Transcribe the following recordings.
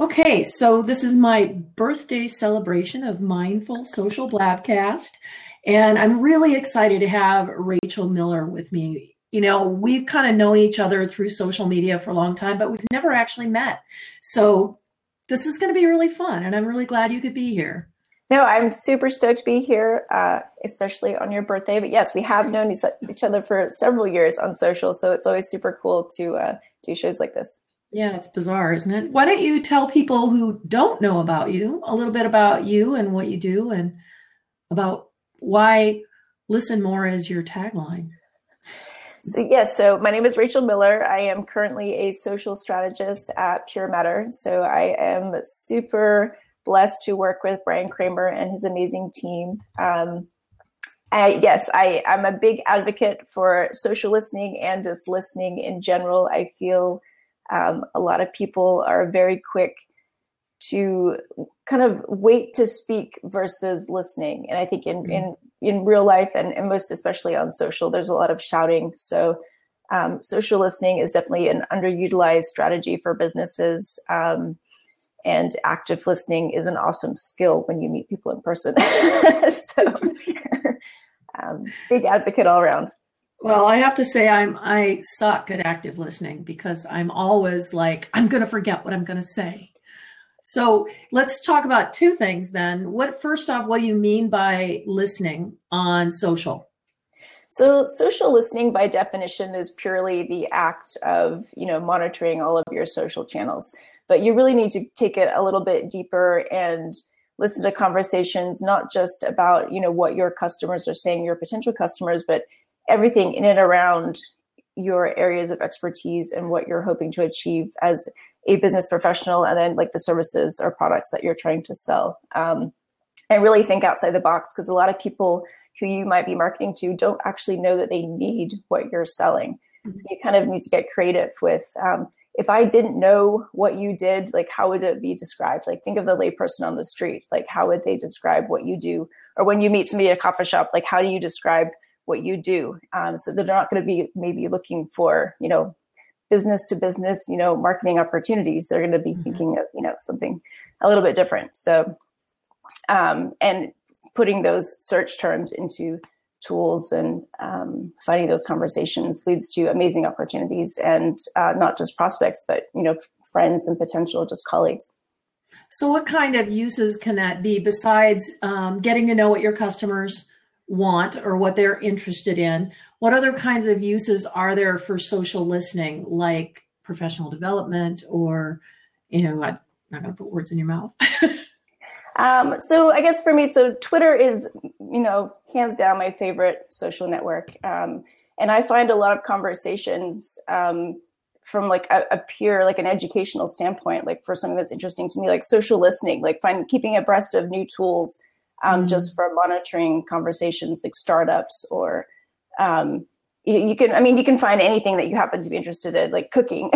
Okay, so this is my birthday celebration of Mindful Social Blabcast, and I'm really excited to have Rachel Miller with me. You know, we've kind of known each other through social media for a long time, but we've never actually met. So this is going to be really fun, and I'm really glad you could be here. No, I'm super stoked to be here, uh, especially on your birthday. But yes, we have known each other for several years on social, so it's always super cool to uh, do shows like this. Yeah, it's bizarre, isn't it? Why don't you tell people who don't know about you a little bit about you and what you do and about why listen more is your tagline? So, yes, so my name is Rachel Miller. I am currently a social strategist at Pure Matter. So, I am super blessed to work with Bryan Kramer and his amazing team. Um, I, yes, I, I'm a big advocate for social listening and just listening in general. I feel um, a lot of people are very quick to kind of wait to speak versus listening. And I think in, mm-hmm. in, in real life and, and, most especially on social, there's a lot of shouting. So um, social listening is definitely an underutilized strategy for businesses. Um, and active listening is an awesome skill when you meet people in person. so um, big advocate all around. Well, I have to say I'm I suck at active listening because I'm always like I'm going to forget what I'm going to say. So, let's talk about two things then. What first off, what do you mean by listening on social? So, social listening by definition is purely the act of, you know, monitoring all of your social channels. But you really need to take it a little bit deeper and listen to conversations not just about, you know, what your customers are saying, your potential customers, but everything in and around your areas of expertise and what you're hoping to achieve as a business professional and then like the services or products that you're trying to sell. Um, and really think outside the box because a lot of people who you might be marketing to don't actually know that they need what you're selling. Mm-hmm. so you kind of need to get creative with um, if i didn't know what you did like how would it be described? Like think of the layperson on the street. Like how would they describe what you do? Or when you meet somebody at a coffee shop like how do you describe what you do. Um, so they're not going to be maybe looking for, you know, business to business, you know, marketing opportunities. They're going to be mm-hmm. thinking of, you know, something a little bit different. So, um, and putting those search terms into tools and um, finding those conversations leads to amazing opportunities and uh, not just prospects, but, you know, friends and potential just colleagues. So, what kind of uses can that be besides um, getting to know what your customers want or what they're interested in. What other kinds of uses are there for social listening, like professional development or, you know, I'm not going to put words in your mouth. um, so I guess for me, so Twitter is, you know, hands down my favorite social network. Um, and I find a lot of conversations um, from like a, a, pure, like an educational standpoint, like for something that's interesting to me, like social listening, like find keeping abreast of new tools um, mm-hmm. just for monitoring conversations like startups or um, you, you, can i mean you can find anything that you happen to be interested in like cooking.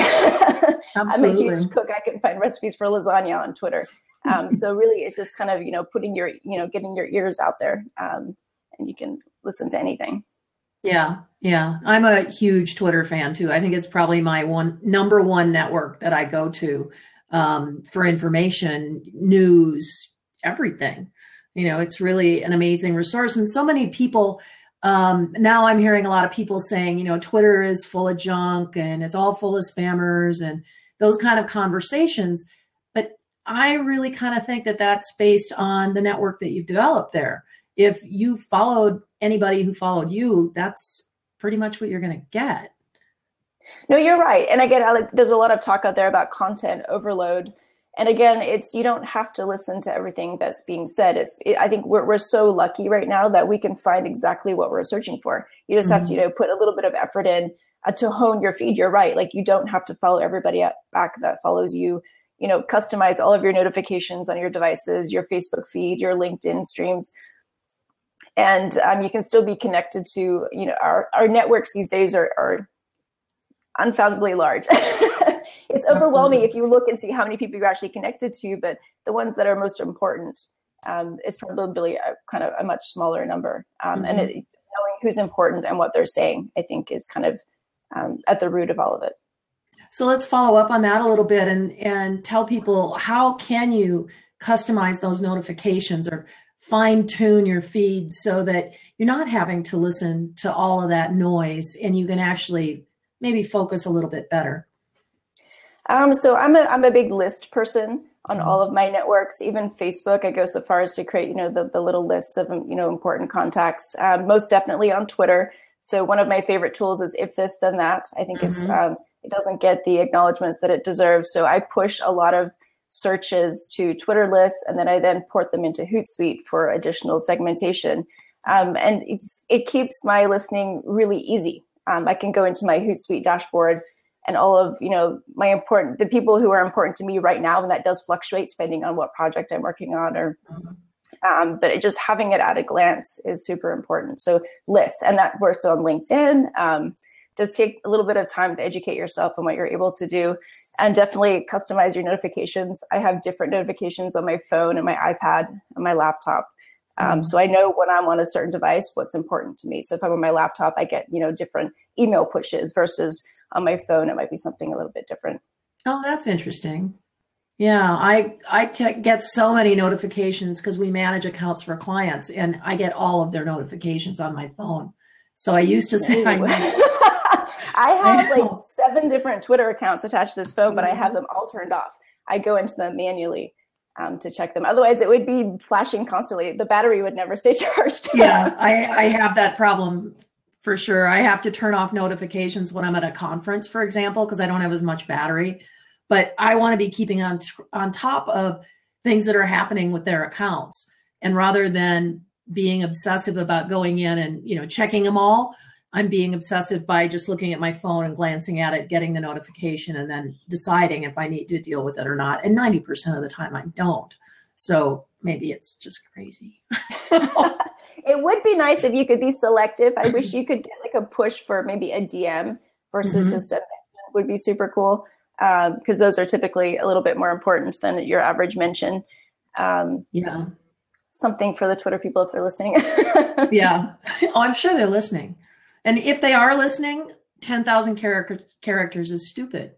I'm a huge cook. I can find recipes for lasagna on twitter. Um, so really it's just kind of you know putting your you know getting your ears out there um, and you can listen to anything. Yeah yeah. I'm a huge twitter fan too. I think it's probably my one number one network that i go to um, for information news everything you know it's really an amazing resource. And so many people um, now i'm hearing a lot of people saying you know twitter is full of junk and it's all full of spammers and those kind of conversations. But i really kind of think that that's based on the network that you've developed there. If you followed anybody who followed you that's pretty much what you're going to get. No you're right. And again like, there's a lot of talk out there about content overload and again it's you don't have to listen to everything that's being said. It's it, i think we're, we're so lucky right now that we can find exactly what we're searching for. You just mm-hmm. have to you know put a little bit of effort in uh, to hone your feed. You're right. Like you don't have to follow everybody back that follows you. You know customize all of your notifications on your devices your facebook feed your linkedin streams. And um, you can still be connected to you know our, our networks these days are, are unfathomably large. it's overwhelming Absolutely. if you look and see how many people you're actually connected to, but the ones that are most important um, is probably a, kind of a much smaller number. Um, mm-hmm. And it, knowing who's important and what they're saying, I think, is kind of um, at the root of all of it. So let's follow up on that a little bit and and tell people how can you customize those notifications or fine tune your feed so that you're not having to listen to all of that noise and you can actually maybe focus a little bit better. Um, so I'm a I'm a big list person on all of my networks, even Facebook. I go so far as to create, you know, the, the little lists of, you know, important contacts. Um, most definitely on Twitter. So one of my favorite tools is if this then that. I think mm-hmm. it's um, it doesn't get the acknowledgments that it deserves. So I push a lot of searches to Twitter lists, and then I then port them into Hootsuite for additional segmentation. Um, and it's it keeps my listening really easy. Um, I can go into my Hootsuite dashboard and all of you know my important the people who are important to me right now and that does fluctuate depending on what project i'm working on or um, but it, just having it at a glance is super important. So lists and that works on linkedin um, just take a little bit of time to educate yourself on what you're able to do and definitely customize your notifications. I have different notifications on my phone and my ipad and my laptop um, so I know when I'm on a certain device, what's important to me. So if I'm on my laptop, I get, you know, different email pushes versus on my phone, it might be something a little bit different. Oh, that's interesting. Yeah, I I t- get so many notifications because we manage accounts for clients, and I get all of their notifications on my phone. So I used to say I, I have I like seven different Twitter accounts attached to this phone, but I have them all turned off. I go into them manually um, to check them. Otherwise, it would be flashing constantly. The battery would never stay charged. yeah, I, I have that problem for sure. I have to turn off notifications when I'm at a conference, for example, because I don't have as much battery. But I want to be keeping on t- on top of things that are happening with their accounts, and rather than being obsessive about going in and you know checking them all, I'm being obsessive by just looking at my phone and glancing at it, getting the notification, and then deciding if I need to deal with it or not. And 90% of the time, I don't. So maybe it's just crazy. it would be nice if you could be selective. I wish you could get like a push for maybe a DM versus mm-hmm. just a would be super cool because um, those are typically a little bit more important than your average mention. Um, yeah. Something for the Twitter people if they're listening. yeah. Oh, I'm sure they're listening. And if they are listening, 10,000 char- characters is stupid.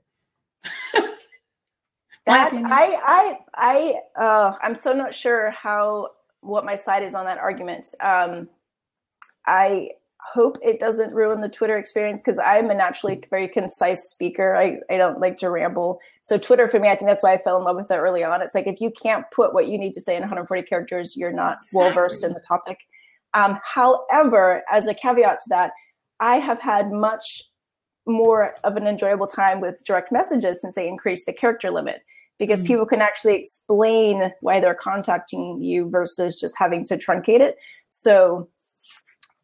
That's I I I uh, I'm so not sure how what my side is on that argument. Um, I hope it doesn't ruin the Twitter experience because I'm a naturally very concise speaker. I, I don't like to ramble. So Twitter for me, I think that's why I fell in love with it early on. It's like if you can't put what you need to say in 140 characters, you're not exactly. well versed in the topic. Um, however, as a caveat to that, I have had much more of an enjoyable time with direct messages since they increased the character limit because mm-hmm. people can actually explain why they're contacting you versus just having to truncate it. So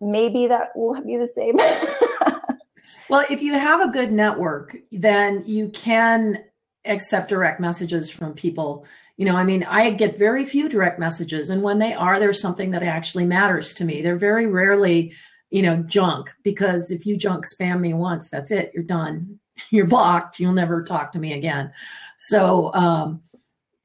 maybe that will be the same. well, if you have a good network, then you can accept direct messages from people. You know, I mean, I get very few direct messages, and when they are, there's something that actually matters to me. They're very rarely you know, junk because if you junk spam me once, that's it. You're done. You're blocked. You'll never talk to me again. So, um,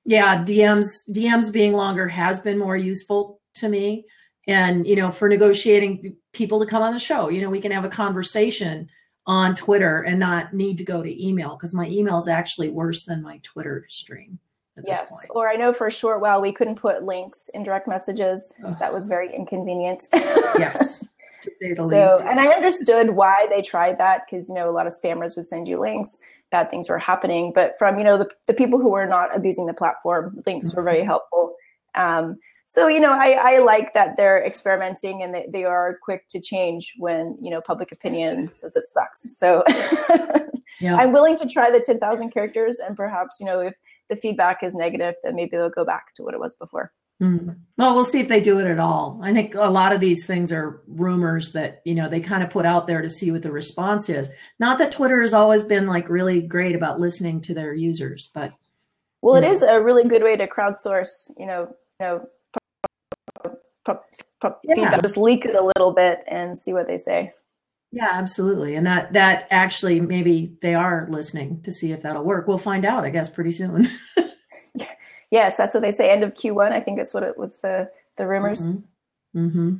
yeah, DMs DMs being longer has been more useful to me. And you know, for negotiating people to come on the show, you know, we can have a conversation on Twitter and not need to go to email because my email is actually worse than my Twitter stream. At this point. Yes, or I know for a short while we couldn't put links in direct messages. Ugh. That was very inconvenient. yes to say the so, least. And I understood why they tried that because, you know, a lot of spammers would send you links, bad things were happening. But from, you know, the, the people who were not abusing the platform, links mm-hmm. were very mm-hmm. helpful. Um, so, you know, I, I like that they're experimenting and they, they are quick to change when, you know, public opinion says it sucks. So yeah. I'm willing to try the 10,000 characters and perhaps, you know, if the feedback is negative, then maybe they'll go back to what it was before. Mm. Well, we'll see if they do it at all. I think a lot of these things are rumors that, you know, they kind of put out there to see what the response is. Not that Twitter has always been like really great about listening to their users, but well, it know. is a really good way to crowdsource, you know, you know, yeah. feedback. Just leak it a little bit and see what they say. Yeah, absolutely. And that that actually maybe they are listening to see if that'll work. We'll find out, I guess, pretty soon. Yes, that's what they say. End of Q1. I think that's what it was. The the rumors. Mm-hmm. Mm-hmm.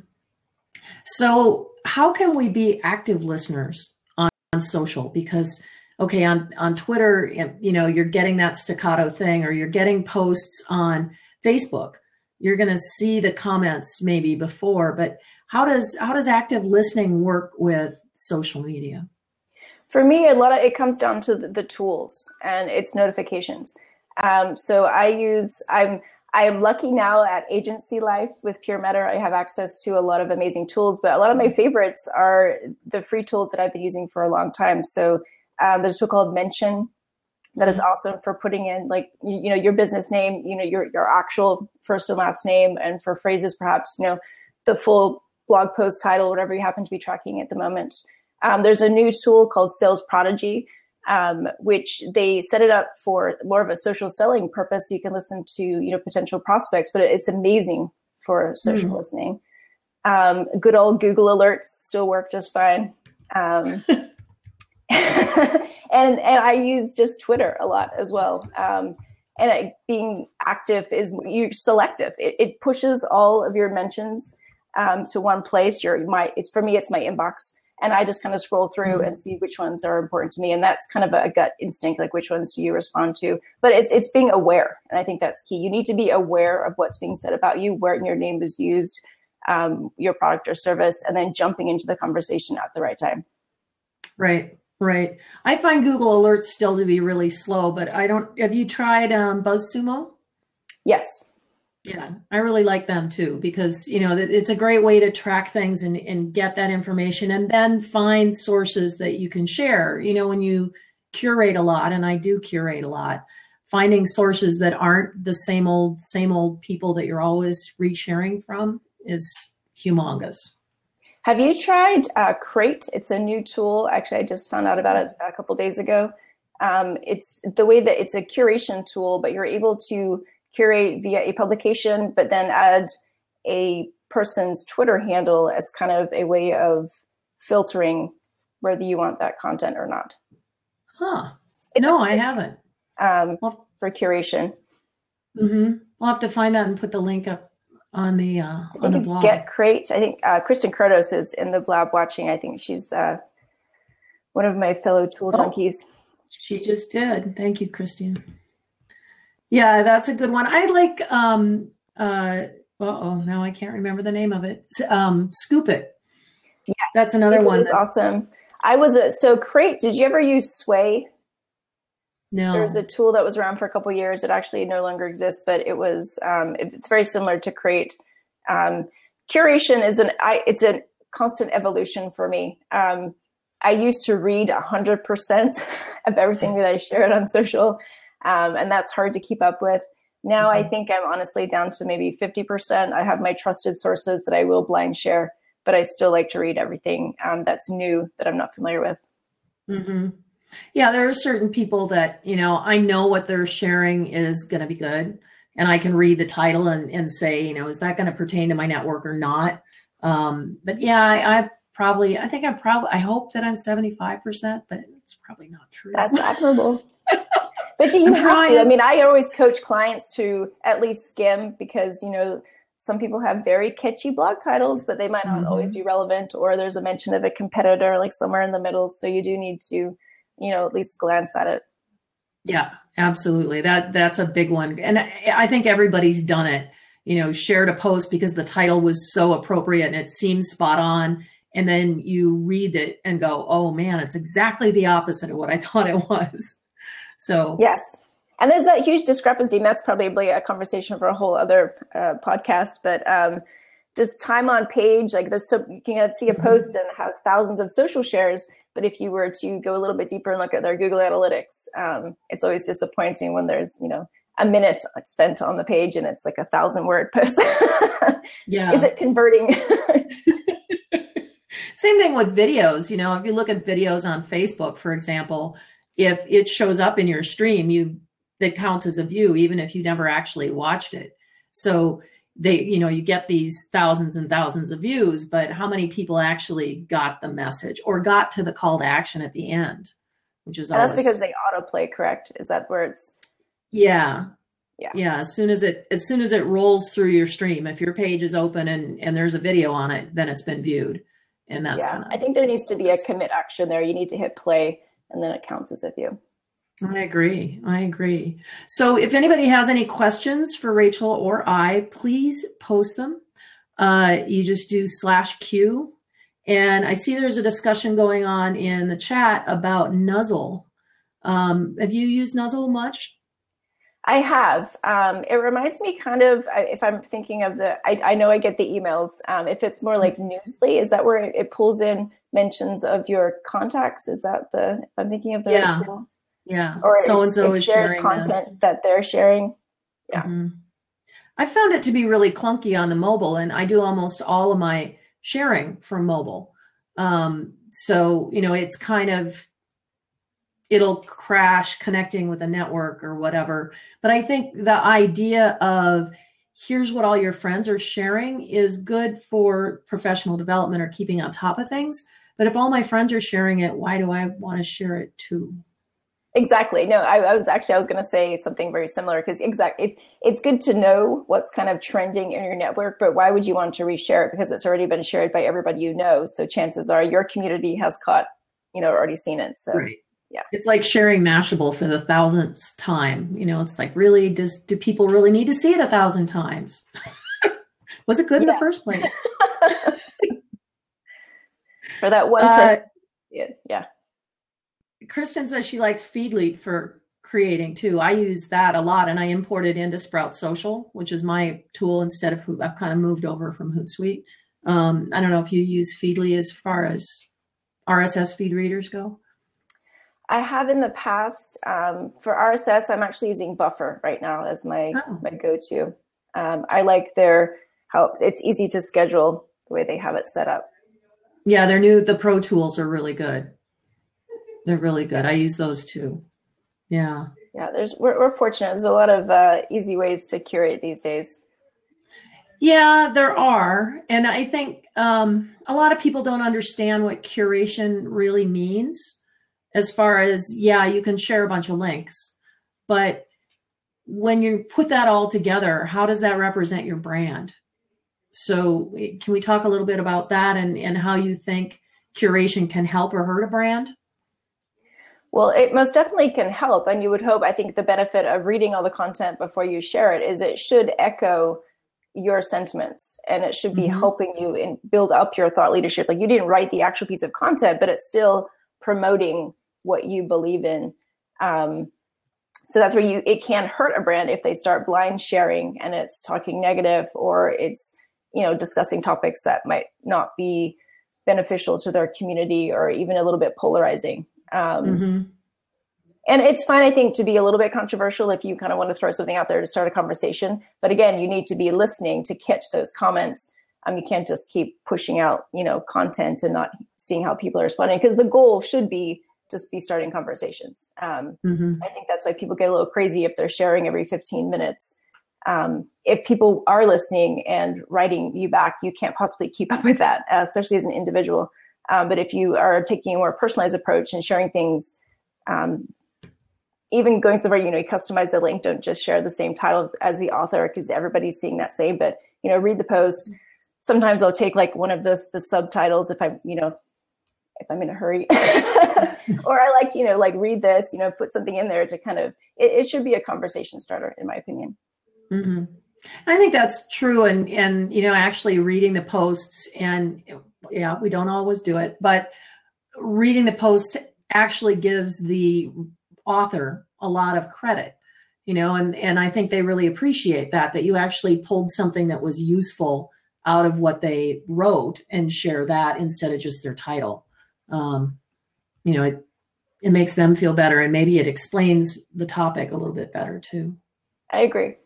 So, how can we be active listeners on, on social? Because okay, on, on Twitter, you know, you're getting that staccato thing or you're getting posts on Facebook. You're going to see the comments maybe before, but how does, how does active listening work with social media? For me, a lot of it comes down to the, the tools and its notifications. Um, so I use, I'm, I am lucky now at agency life with Pure Matter. I have access to a lot of amazing tools, but a lot of my favorites are the free tools that I've been using for a long time. So um, there's a tool called Mention that is awesome for putting in like you, you, know your business name, you know your your actual first and last name, and for phrases perhaps you know the full blog post title, whatever you happen to be tracking at the moment. Um, there's a new tool called Sales Prodigy, um, which they set it up for more of a social selling purpose. So you can listen to you know potential prospects, but it's amazing for social mm. listening. Um, good old Google Alerts still work just fine. Um, and and I use just Twitter a lot as well. Um, and I, being active is you're selective. It, it, pushes all of your mentions um, to one place. Your my it's for me it's my inbox and I just kind of scroll through and see which ones are important to me. And that's kind of a gut instinct, like which ones do you respond to? But it's it's being aware, and I think that's key. You need to be aware of what's being said about you, where your name is used, um, your product or service, and then jumping into the conversation at the right time. Right, right. I find Google Alerts still to be really slow, but I don't. Have you tried um, BuzzSumo? Yes. Yeah, I really like them too because you know it's a great way to track things and, and get that information and then find sources that you can share. You know, when you curate a lot, and I do curate a lot, finding sources that aren't the same old same old people that you're always resharing from is humongous. Have you tried uh, Crate? It's a new tool. Actually, I just found out about it a couple days ago. Um, it's the way that it's a curation tool, but you're able to curate via a publication, but then add a person's Twitter handle as kind of a way of filtering whether you want that content or not. Huh. It's no, I haven't. Um, well, for curation. Mm-hmm. We'll have to find out and put the link up on the uh, on the blog. Get Crate. I think uh, Kristen Krotos is in the blab watching. I think she's uh, one of my fellow tool oh, junkies. She just did. Thank you, Christian. Yeah, that's a good one. I like um uh oh now I can't remember the name of it. Um Scoop.it. Yeah. That's another one. That's awesome. I was a so Crate. Did you ever use Swayy? No. There was a tool that was around for a couple years. It actually no longer exists, but it was um, it's very similar to Crate. Um, curation is an I, it's a constant evolution for me. Um, I used to read a hundred percent of everything that I shared on social, um, and that's hard to keep up with. Now mm-hmm. I think I'm honestly down to maybe 50%. I have my trusted sources that I will blind share, but I still like to read everything um, that's new that I'm not familiar with. Mm-hmm. Yeah, there are certain people that, you know, I know what they're sharing is going to be good. And I can read the title and, and say, you know, is that going to pertain to my network or not? Um, but yeah, I, I probably, I think I'm probably, I hope that I'm 75%, but it's probably not true. That's admirable. But you, have to. I mean, I always coach clients to at least skim because, you know, some people have very catchy blog titles, but they might not mm-hmm. always be relevant, or there's a mention of a competitor like somewhere in the middle. So you do need to, you know, at least glance at it. Yeah, absolutely. That that's a big one. And I think everybody's done it. You know, shared a post because the title was so appropriate and it seems spot on. And then you read it and go, oh man, it's exactly the opposite of what I thought it was. So yes, and there's that huge discrepancy, and that's probably a conversation for a whole other uh, podcast. But um, just time on page, like there's so you can see a mm-hmm. post and has thousands of social shares. But if you were to go a little bit deeper and look at their Google Analytics, um, it's always disappointing when there's you know a minute spent on the page and it's like a thousand word post. yeah, is it converting? Same thing with videos. You know, if you look at videos on Facebook, for example, if it shows up in your stream, you that counts as a view, even if you never actually watched it. So they, you know, you get these thousands and thousands of views, but how many people actually got the message or got to the call to action at the end? Which is always, that's because they autoplay, correct? Is that where it's Yeah. Yeah. Yeah. As soon as it as soon as it rolls through your stream, if your page is open and, and there's a video on it, then it's been viewed. And that's yeah. Kinda, I think there needs to be a commit action there. You need to hit play and then it counts as a view. I agree. I agree. So if anybody has any questions for Rachel or I, please post them. Uh, you just do slash Q. And I see there's a discussion going on in the chat about Nuzzle. Um, have you used Nuzzle much? I have. Um, it reminds me kind of, if I'm thinking of the, I, I know I get the emails. Um, if it's more like Newsly, is that where it, pulls in mentions of your contacts? Is that the, if I'm thinking of the yeah. tool? Yeah. Or so and so shares content this. that they're sharing. Yeah. Mm-hmm. I found it to be really clunky on the mobile, and I do almost all of my sharing from mobile. Um, so, you know, it's kind of, it'll crash connecting with a network or whatever. But I think the idea of here's what all your friends are sharing is good for professional development or keeping on top of things. But if all my friends are sharing it, why do I want to share it too? Exactly. No, I, I, was actually I was going to say something very similar because exactly it, it's good to know what's kind of trending in your network, but why would you want to reshare it because it's already been shared by everybody you know? So chances are your community has caught, you know, already seen it. So right. Yeah, it's like sharing Mashable for the thousandth time. You know, it's like really does do people really need to see it a thousand times? Was it good yeah. in the first place? for that one person, uh, yeah. yeah. Kristen says she likes Feedly for curating too. I use that a lot and I import it into Sprout Social, which is my tool instead of I've kind of moved over from Hootsuite. Um, I don't know if you use Feedly as far as RSS feed readers go. I have in the past um, for RSS. I'm actually using Buffer right now as my oh. my go-to. Um, I like their how it's easy to schedule the way they have it set up. Yeah, their new the Pro tools are really good. They're really good. I use those too. Yeah. Yeah, there's we're, we're fortunate. There's a lot of uh, easy ways to curate these days. Yeah, there are, and I think um, a lot of people don't understand what curation really means. As far as yeah, you can share a bunch of links, but when you put that all together, how does that represent your brand? So, can we talk a little bit about that and and how you think curation can help or hurt a brand? Well, it most definitely can help. And you would hope, I think the benefit of reading all the content before you share it is it should echo your sentiments and it should be mm-hmm. helping you and build up your thought leadership. Like you didn't write the actual piece of content, but it's still promoting what you believe in. Um, so that's where you it can hurt a brand if they start blind sharing and it's talking negative or it's you know discussing topics that might not be beneficial to their community or even a little bit polarizing. Um, mm-hmm. And it's fine, I think, to be a little bit controversial if you kind of want to throw something out there to start a conversation. But again, you need to be listening to catch those comments. Um, you can't just keep pushing out, you know, content and not seeing how people are responding because the goal should be just be starting conversations. Um, mm-hmm. I think that's why people get a little crazy if they're sharing every 15 minutes. Um, if people are listening and writing you back, you can't possibly keep up with that, uh, especially as an individual. Um, but if you are taking a more personalized approach and sharing things, um, even going so far, you know, you customize the link, don't just share the same title as the author because everybody's seeing that same, but, you know, read the post. Sometimes I'll take like one of the, the subtitles if I'm, you know, if I'm in a hurry. or I like to, you know, like read this, you know, put something in there to kind of, it, it should be a conversation starter, in my opinion. Mm-hmm. I think that's true. And, and, you know, actually reading the posts and yeah, we don't always do it, but reading the posts actually gives the author a lot of credit you know and and i think they really appreciate that that you actually pulled something that was useful out of what they wrote and share that instead of just their title um, you know it it makes them feel better and maybe it explains the topic a little bit better too i agree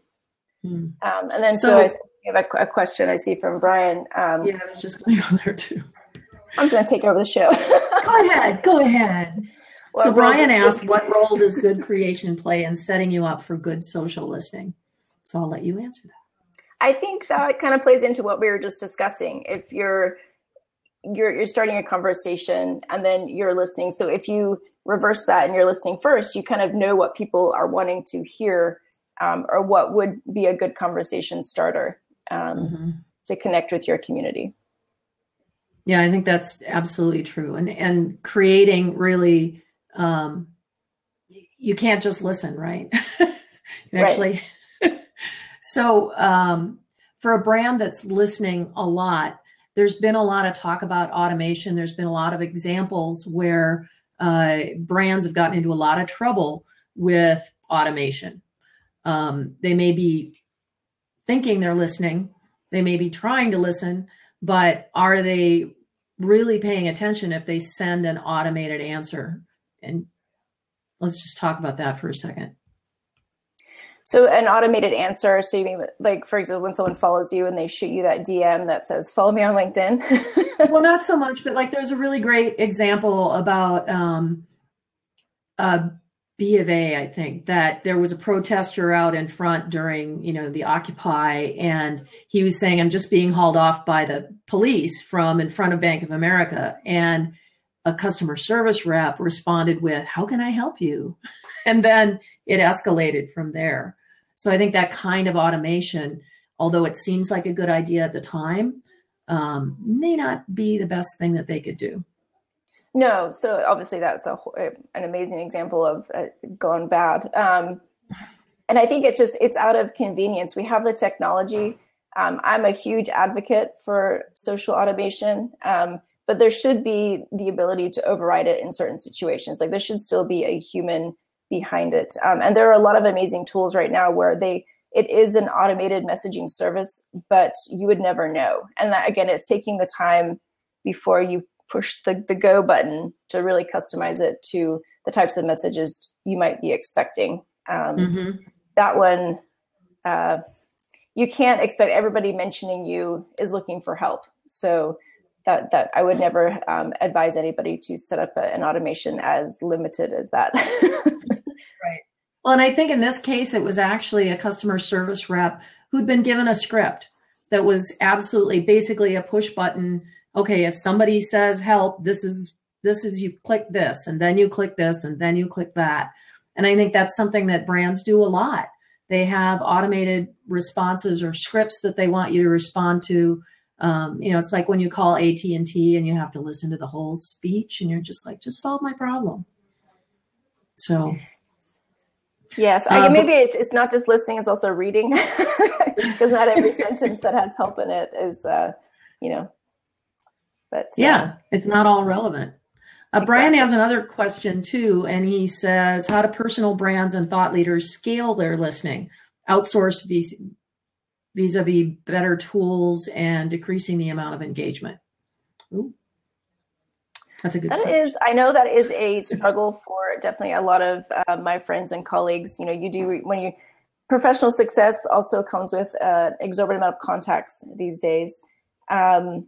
hmm. um, and then so, so have a, a, question I see from Brian. Um, yeah, I was just going to go there too. I'm just going to take over the show. go ahead. Go ahead. What so Brian asked, "What role does good curation play in setting you up for good social listening?" So I'll let you answer that. I think that kind of plays into what we were just discussing. If you're you're you're starting a conversation and then you're listening, so if you reverse that and you're listening first, you kind of know what people are wanting to hear um, or what would be a good conversation starter um, mm-hmm. to connect with your community. Yeah, I think that's absolutely true. And and creating really um, you can't just listen, right? actually. Right. So um, for a brand that's listening a lot, there's been a lot of talk about automation. There's been a lot of examples where uh, brands have gotten into a lot of trouble with automation. Um, they may be thinking they're listening, they may be trying to listen, but are they really paying attention if they send an automated answer? And let's just talk about that for a second. So an automated answer. So you mean like, for example, when someone follows you and they shoot you that DM that says "Follow me on LinkedIn." well, not so much, but like there's a really great example about um, uh, B of A, I think, that there was a protester out in front during, you know, the Occupy, and he was saying, "I'm just being hauled off by the police from in front of Bank of America," and a customer service rep responded with, "How can I help you?" and then it escalated from there. So I think that kind of automation, although it seems like a good idea at the time, um, may not be the best thing that they could do. No, so obviously that's a, an amazing example of uh, gone bad. Um, and I think it's just it's out of convenience. We have the technology. Um, I'm a huge advocate for social automation, um, but there should be the ability to override it in certain situations. Like there should still be a human behind it. Um, and there are a lot of amazing tools right now where they it is an automated messaging service, but you would never know. And that again, it's taking the time before you push the, the go button to really customize it to the types of messages you might be expecting. Um, mm-hmm. That one, uh, you can't expect everybody mentioning you is looking for help. So that that I would never um, advise anybody to set up a, an automation as limited as that. Well, and I think in this case, it was actually a customer service rep who'd been given a script that was absolutely basically a push button. Okay, if somebody says help, this is this is you click this, and then you click this, and then you click that. And I think that's something that brands do a lot. They have automated responses or scripts that they want you to respond to um, you know, it's like when you call AT and T and you have to listen to the whole speech, and you're just like, just solve my problem. So, yes, uh, maybe it's, it's not just listening; it's also reading, because not every sentence that has help in it is, uh, you know. But uh, yeah, it's not all relevant. Uh, exactly. Brian has another question too, and he says, "How do personal brands and thought leaders scale their listening? Outsource vis-a-vis better tools and decreasing the amount of engagement? Ooh. That's a good That question. is, I know that is a struggle for definitely a lot of uh, my friends and colleagues. You know, you do when you professional success also comes with an uh, exorbitant amount of contacts these days. Um,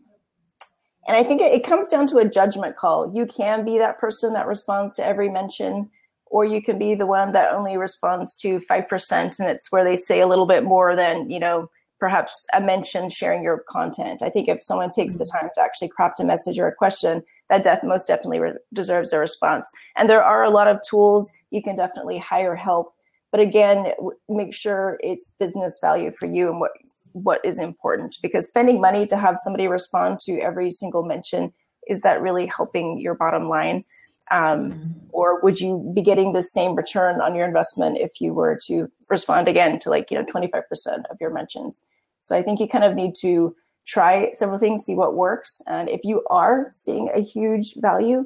and I think it, it comes down to a judgment call. You can be that person that responds to every mention, or you can be the one that only responds to 5% and it's where they say a little bit more than, you know, perhaps a mention sharing your content. I think if someone takes the time to actually craft a message or a question, that def- most definitely re- deserves a response. And there are a lot of tools you can definitely hire help, but again, w- make sure it's business value for you and what what is important. Because spending money to have somebody respond to every single mention is that really helping your bottom line? Um, mm-hmm. or would you be getting the same return on your investment if you were to respond again to like you know 25% of your mentions so i think you kind of need to try several things see what works. And if you are seeing a huge value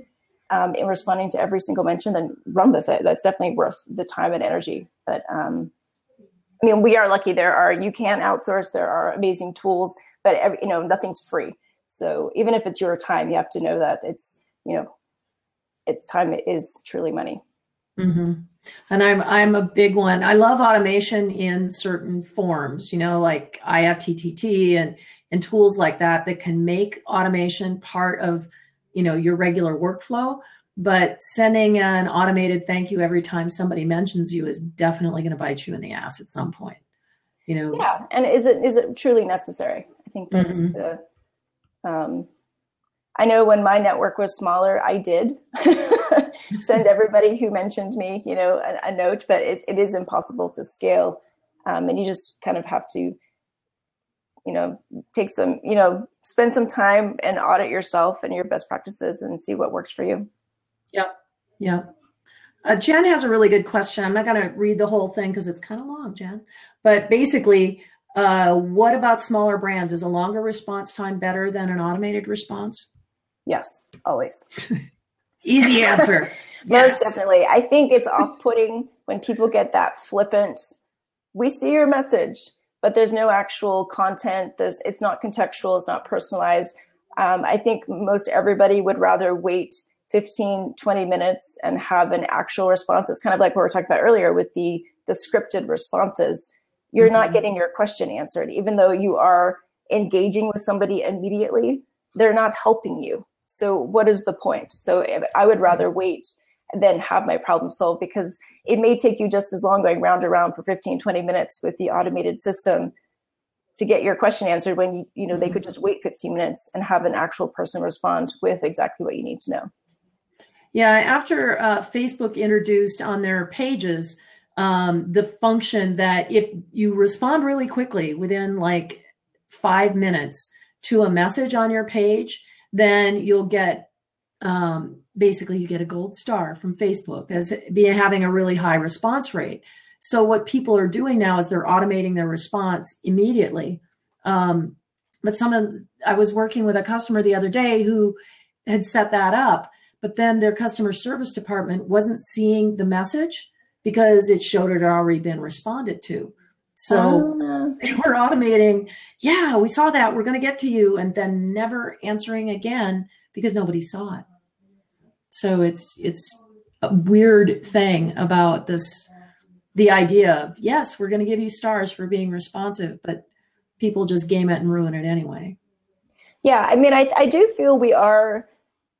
um, in responding to every single mention then run with it. That's definitely worth the time and energy. But um, i mean we are lucky. There are you can outsource. There are amazing tools but every, you know nothing's free. So even if it's your time you have to know that it's you know its time is truly money. Mm-hmm. And I'm I'm a big one. I love automation in certain forms, you know, like IFTTT and and tools like that that can make automation part of you know your regular workflow. But sending an automated thank you every time somebody mentions you is definitely going to bite you in the ass at some point. You know. Yeah, and is it is it truly necessary? I think that's mm-hmm. the um, I know when my network was smaller, I did send everybody who mentioned me, you know, a, a note, but it's, it is impossible to scale. Um, and you just kind of have to, you know, take some, you know, spend some time and audit yourself and your best practices and see what works for you. Yeah. Yeah. Uh, Jen has a really good question. I'm not going to read the whole thing because it's kind of long, Jen. But basically, uh, what about smaller brands? Is a longer response time better than an automated response? Yes, always. Easy answer. Most yes. definitely. I think it's off putting when people get that flippant, we see your message, but there's no actual content. There's, it's not contextual, it's not personalized. Um, I think most everybody would rather wait 15, 20 minutes and have an actual response. It's kind of like what we were talking about earlier with the, the scripted responses. You're mm-hmm. not getting your question answered, even though you are engaging with somebody immediately, they're not helping you. So, what is the point? So, I would rather wait than have my problem solved because it may take you just as long going round and round for 15, 20 minutes with the automated system to get your question answered when you, you know they could just wait 15 minutes and have an actual person respond with exactly what you need to know. Yeah, after uh, Facebook introduced on their pages um, the function that if you respond really quickly within like five minutes to a message on your page, then you'll get um, basically you get a gold star from Facebook as being having a really high response rate. So what people are doing now is they're automating their response immediately. Um, but some I was working with a customer the other day who had set that up, but then their customer service department wasn't seeing the message because it showed it had already been responded to. So uh, they were automating, yeah, we saw that, we're going to get to you, and then never answering again because nobody saw it. So it's it's a weird thing about this the idea of yes, we're going to give you stars for being responsive, but people just game it and ruin it anyway. Yeah, I mean, I I do feel we are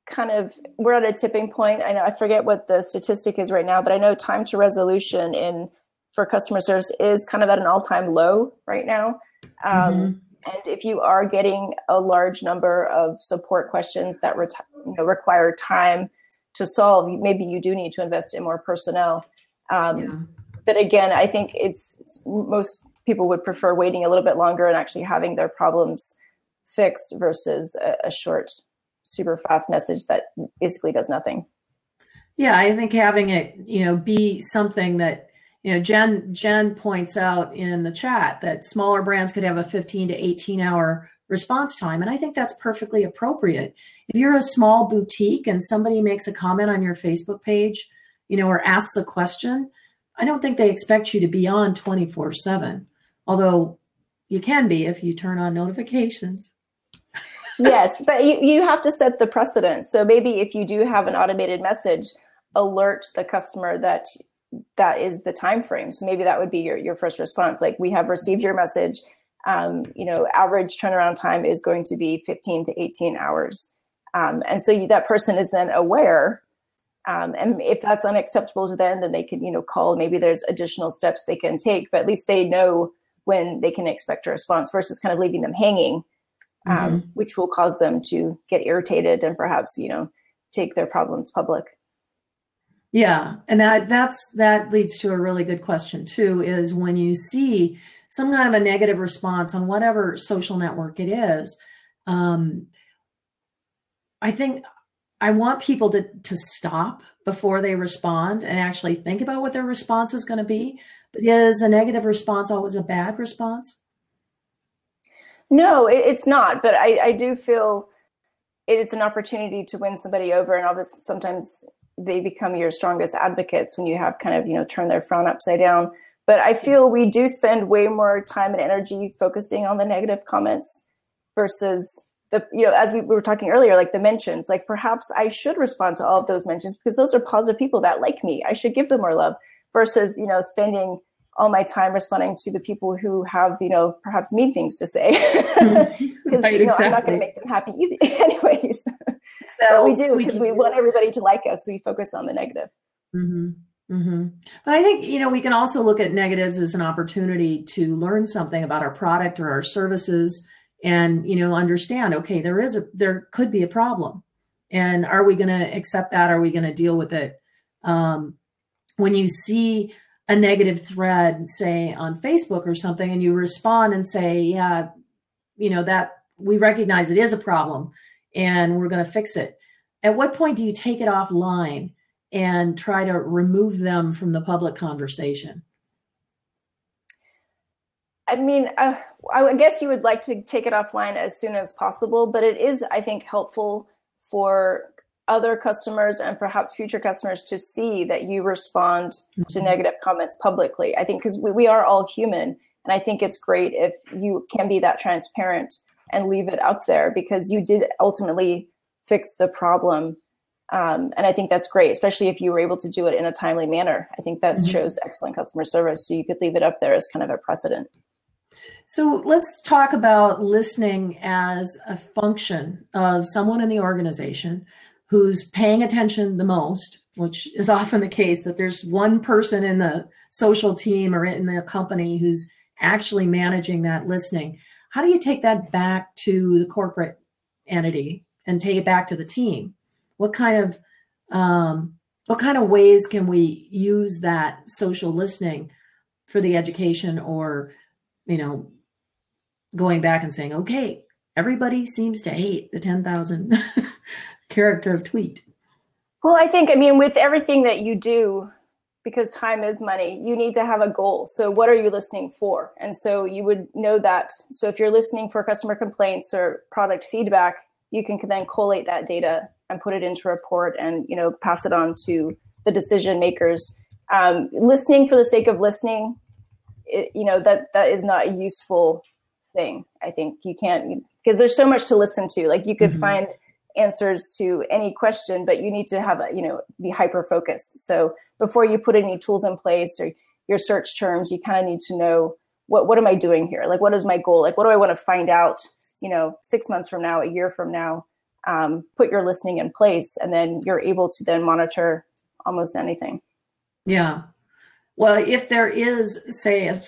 kind of we're at a tipping point. I know I forget what the statistic is right now, but I know time to resolution in for customer service is kind of at an all time low right now. Um, mm-hmm. And if you are getting a large number of support questions that you know, require time to solve, maybe you do need to invest in more personnel. Um, yeah. But again, I think it's, it's most people would prefer waiting a little bit longer and actually having their problems fixed versus a, a short, super fast message that basically does nothing. Yeah, I think having it, you know, be something that you know jen jen points out in the chat that smaller brands could have a 15 to 18 hour response time and i think that's perfectly appropriate. If you're a small boutique and somebody makes a comment on your facebook page you know or asks a question i don't think they expect you to be on 24 7 although you can be if you turn on notifications. Yes but you, you have to set the precedent. So maybe if you do have an automated message alert the customer that that is the time frame. So maybe that would be your, your first response. Like we have received your message. Um, you know, average turnaround time is going to be 15 to 18 hours. Um, and so you, that person is then aware. Um, and if that's unacceptable to them, then they can, you know, call. Maybe there's additional steps they can take, but at least they know when they can expect a response versus kind of leaving them hanging, um, mm-hmm. which will cause them to get irritated and perhaps, you know, take their problems public. Yeah, and that that's that leads to a really good question too. Is when you see some kind of a negative response on whatever social network it is, um, I think I want people to to stop before they respond and actually think about what their response is going to be. But is a negative response always a bad response? No, it's not. But I, I do feel it's an opportunity to win somebody over, and obviously sometimes they become your strongest advocates when you have kind of you know turn their frown upside down. But i feel we do spend way more time and energy focusing on the negative comments versus the you know as we were talking earlier like the mentions like perhaps i should respond to all of those mentions because those are positive people that like me. I should give them more love versus you know spending all my time responding to the people who have you know perhaps mean things to say because right, you know, exactly. i'm not going to make them happy either anyways so we do because we want everybody to like us. So we focus on the negative. Mm-hmm. Mm-hmm. But I think, you know, we can also look at negatives as an opportunity to learn something about our product or our services and, you know, understand, okay, there is a, there could be a problem. And are we going to accept that? Are we going to deal with it? Um, when you see a negative thread, say on Facebook or something, and you respond and say, yeah, you know, that we recognize it is a problem and we're going to fix it. At what point do you take it offline and try to remove them from the public conversation? I mean, uh, I guess you would like to take it offline as soon as possible, but it is, I think, helpful for other customers and perhaps future customers to see that you respond mm-hmm. to negative comments publicly. I think because we, we are all human. And I think it's great if you can be that transparent and leave it up there because you did ultimately fix the problem. Um, and I think that's great, especially if you were able to do it in a timely manner. I think that mm-hmm. shows excellent customer service. So you could leave it up there as kind of a precedent. So let's talk about listening as a function of someone in the organization who's paying attention the most, which is often the case that there's one person in the social team or in the company who's actually managing that listening. How do you take that back to the corporate entity and take it back to the team? What kind of um, what kind of ways can we use that social listening for the education or you know going back and saying okay everybody seems to hate the 10,000 character of tweet well i think i mean with everything that you do because time is money, you need to have a goal. So, what are you listening for? And so, you would know that. So, if you're listening for customer complaints or product feedback, you can then collate that data and put it into a report and you know pass it on to the decision makers. Um, listening for the sake of listening, it, you know that that is not a useful thing. I think you can't because there's so much to listen to. Like you could mm-hmm. find answers to any question, but you need to have a you know be hyper focused. So before you put any tools in place or your search terms, you kind of need to know what what am I doing here? Like what is my goal? Like what do I want to find out, you know, six months from now, a year from now? Um, put your listening in place and then you're able to then monitor almost anything. Yeah. Well, if there is, say, a,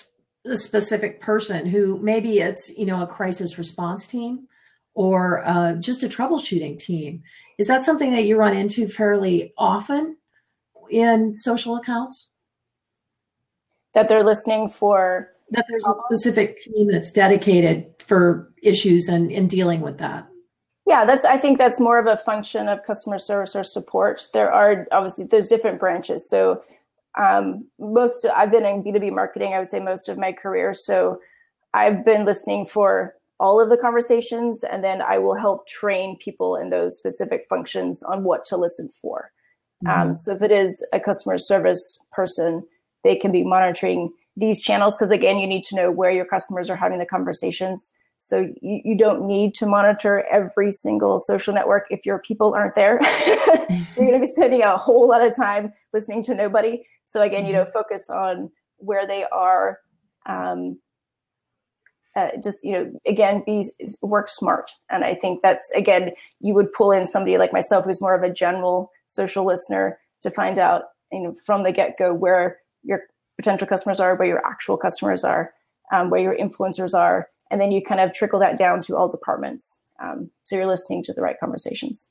a specific person who maybe it's, you know, a crisis response team or uh, just a troubleshooting team, is that something that you run into fairly often? in social accounts? That they're listening for that there's a specific team that's dedicated for issues and in dealing with that. Yeah, that's I think that's more of a function of customer service or support. There are obviously there's different branches. So um, most I've been in B2B marketing, I would say most of my career. So I've been listening for all of the conversations and then I will help train people in those specific functions on what to listen for. Um, mm-hmm. Um, so if it is a customer service person, they can be monitoring these channels because again, you need to know where your customers are having the conversations. So you, you don't need to monitor every single social network if your people aren't there. You're going to be spending a whole lot of time listening to nobody. So again, mm-hmm. you know, focus on where they are. Um, uh, just you know again be work smart and i think that's again you would pull in somebody like myself who's more of a general social listener to find out you know, from the get go where your potential customers are, where your actual customers are, um, where your influencers are, and then you kind of trickle that down to all departments. Um, so you're listening to the right conversations.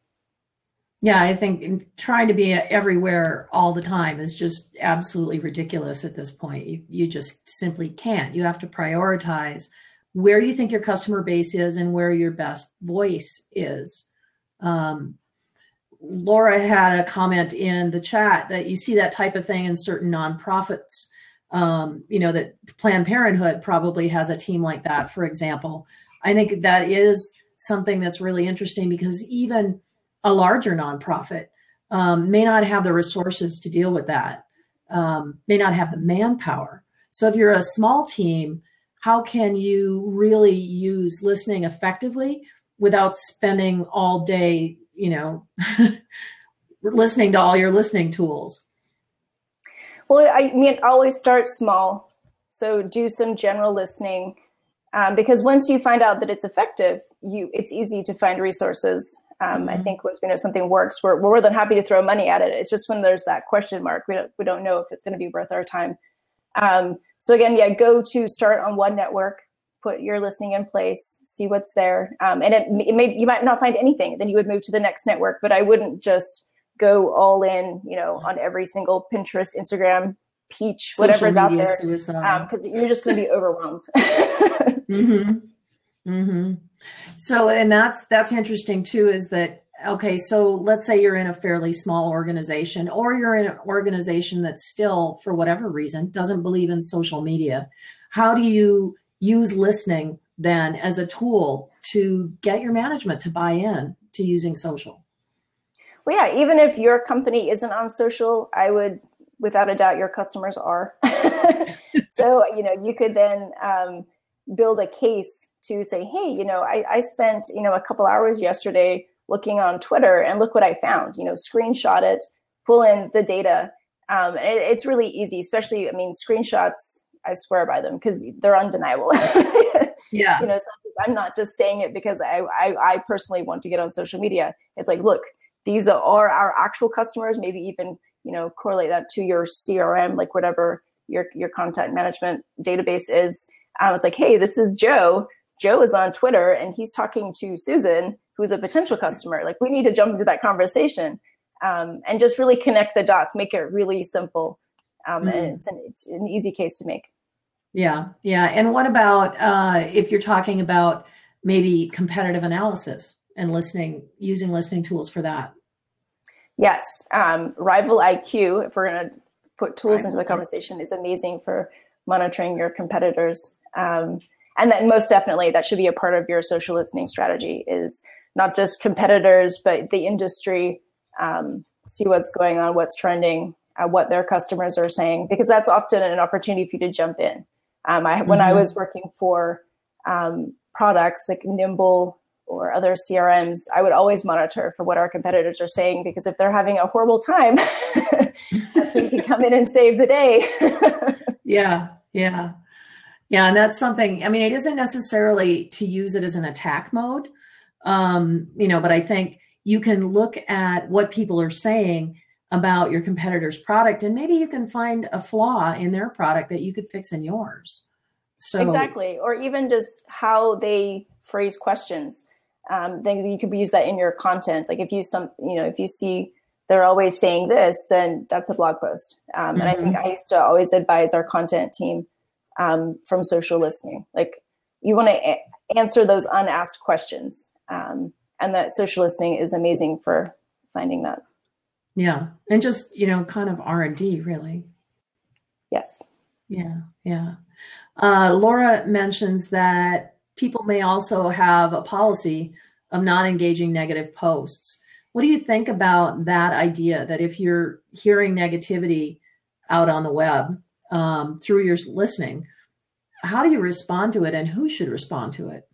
Yeah, I think trying to be everywhere all the time is just absolutely ridiculous at this point. You, you just simply can't. You have to prioritize where you think your customer base is and where your best voice is. Um, Laura had a comment in the chat that you see that type of thing in certain nonprofits. Um, you know, that Planned Parenthood probably has a team like that, for example. I think that is something that's really interesting because even a larger nonprofit um, may not have the resources to deal with that, um, may not have the manpower. So if you're a small team, how can you really use listening effectively without spending all day you know, listening to all your listening tools? Well, I mean, always start small. So do some general listening, um, because once you find out that it's effective, you it's easy to find resources. Um, mm-hmm. I think once we know something works, we're, we're more than happy to throw money at it. It's just when there's that question mark, we don't we don't know if it's going to be worth our time. Um, so again, yeah, go to start on one network, put your listening in place, see what's there. Um, and it, it may, you might not find anything, then you would move to the next network, but I wouldn't just go all in, you know, on every single Pinterest, Instagram, peach, Social whatever's out there. Because um, you're just going to be overwhelmed. mm-hmm. Mm-hmm. So, and that's, that's interesting too, is that okay, so let's say you're in a fairly small organization or you're in an organization that still, for whatever reason, doesn't believe in social media. How do you use listening then as a tool to get your management to buy in to using social? Well, yeah, even if your company isn't on social, I would, without a doubt, your customers are. so, you know, you could then um, build a case to say, hey, you know, I, I spent, you know, a couple hours yesterday looking on Twitter and look what I found, you know, screenshot it, pull in the data. Um, it, it's really easy, especially, I mean, screenshots, I swear by them because they're undeniable. yeah. You know, so I'm not just saying it because I, I, I personally want to get on social media. It's like, look, these are our actual customers, maybe even, you know, correlate that to your CRM, like whatever your, your content management database is. I was like, hey, this is Joe. Joe is on Twitter and he's talking to Susan, who's a potential customer. Like, we need to jump into that conversation um, and just really connect the dots, make it really simple. Um, mm. And it's an, it's an easy case to make. Yeah, yeah. And what about uh, if you're talking about maybe competitive analysis and listening, using listening tools for that? Yes, um, Rival IQ. If we're going to put tools into the conversation, is amazing for monitoring your competitors. Um, and then most definitely that should be a part of your social listening strategy is not just competitors but the industry um, see what's going on what's trending uh, what their customers are saying because that's often an opportunity for you to jump in um, I, when mm-hmm. i was working for um, products like nimble or other crms i would always monitor for what our competitors are saying because if they're having a horrible time that's when you can come in and save the day yeah yeah yeah, and that's something. I mean, it isn't necessarily to use it as an attack mode, um, you know, but I think you can look at what people are saying about your competitor's product, and maybe you can find a flaw in their product that you could fix in yours. So exactly, or even just how they phrase questions. Um, then you could use that in your content. Like if you some, you know, if you see they're always saying this, then that's a blog post. Um, mm-hmm. And I think mm-hmm. I used to always advise our content team um, from social listening. Like you want to a- answer those unasked questions, um, and that social listening is amazing for finding that. Yeah, and just you know, kind of R and D, really. Yes. Yeah, yeah. Uh, Laura mentions that people may also have a policy of not engaging negative posts. What do you think about that idea that if you're hearing negativity out on the web, um, through your listening. How do you respond to it, and who should respond to it?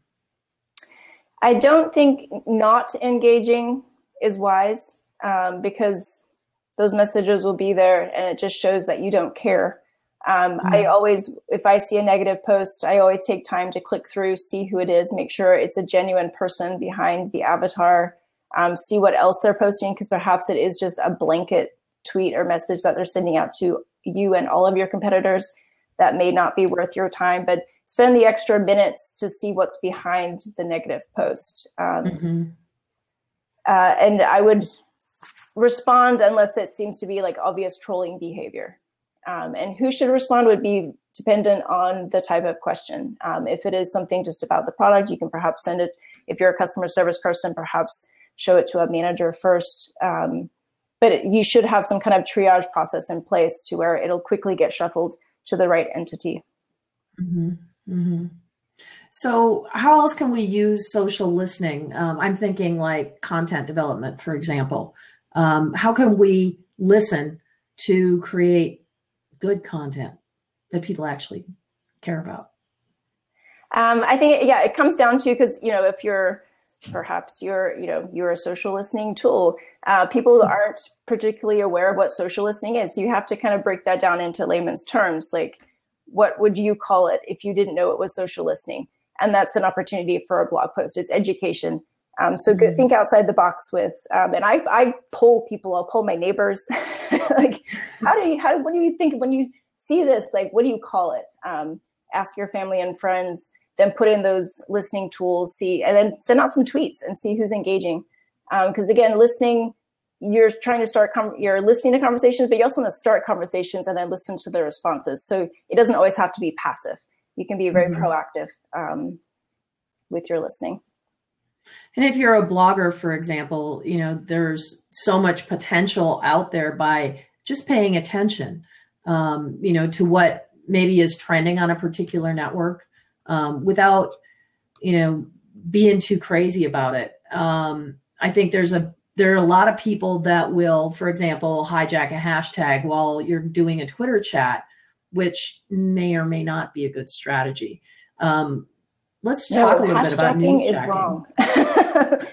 I don't think not engaging is wise um, because those messages will be there, and it just shows that you don't care. Um, mm-hmm. I always, if I see a negative post, I always take time to click through, see who it is, make sure it's a genuine person behind the avatar, um, see what else they're posting, because perhaps it is just a blanket tweet or message that they're sending out to you and all of your competitors that may not be worth your time but spend the extra minutes to see what's behind the negative post um, mm-hmm. uh, and i would respond unless it seems to be like obvious trolling behavior um, and who should respond would be dependent on the type of question um, if it is something just about the product you can perhaps send it if you're a customer service person perhaps show it to a manager first um, but you should have some kind of triage process in place to where it'll quickly get shuffled to the right entity. Mm-hmm. Mm-hmm. So, how else can we use social listening? Um, I'm thinking like content development, for example. Um, how can we listen to create good content that people actually care about? Um, I think, yeah, it comes down to because you know if you're perhaps you're you know you're a social listening tool uh, people aren't particularly aware of what social listening is so you have to kind of break that down into layman's terms like what would you call it if you didn't know it was social listening? And that's an opportunity for a blog post. It's education. Um, so mm-hmm. think outside the box with um, and I, I pull people i'll pull my neighbors. Like how do you how what do you think when you see this like what do you call it? Um, ask your family and friends then put in those listening tools, see, and then send out some tweets and see who's engaging. Because um, again, listening, you're trying to start, com- you're listening to conversations, but you also want to start conversations and then listen to the responses. So it doesn't always have to be passive. You can be very mm-hmm. proactive um, with your listening. And if you're a blogger, for example, you know, there's so much potential out there by just paying attention, um, you know, to what maybe is trending on a particular network um, without, you know, being too crazy about it. Um, I think there's a there are a lot of people that will, for example, hijack a hashtag while you're doing a Twitter chat, which may or may not be a good strategy. Um, let's talk a little bit about newsjacking. wrong.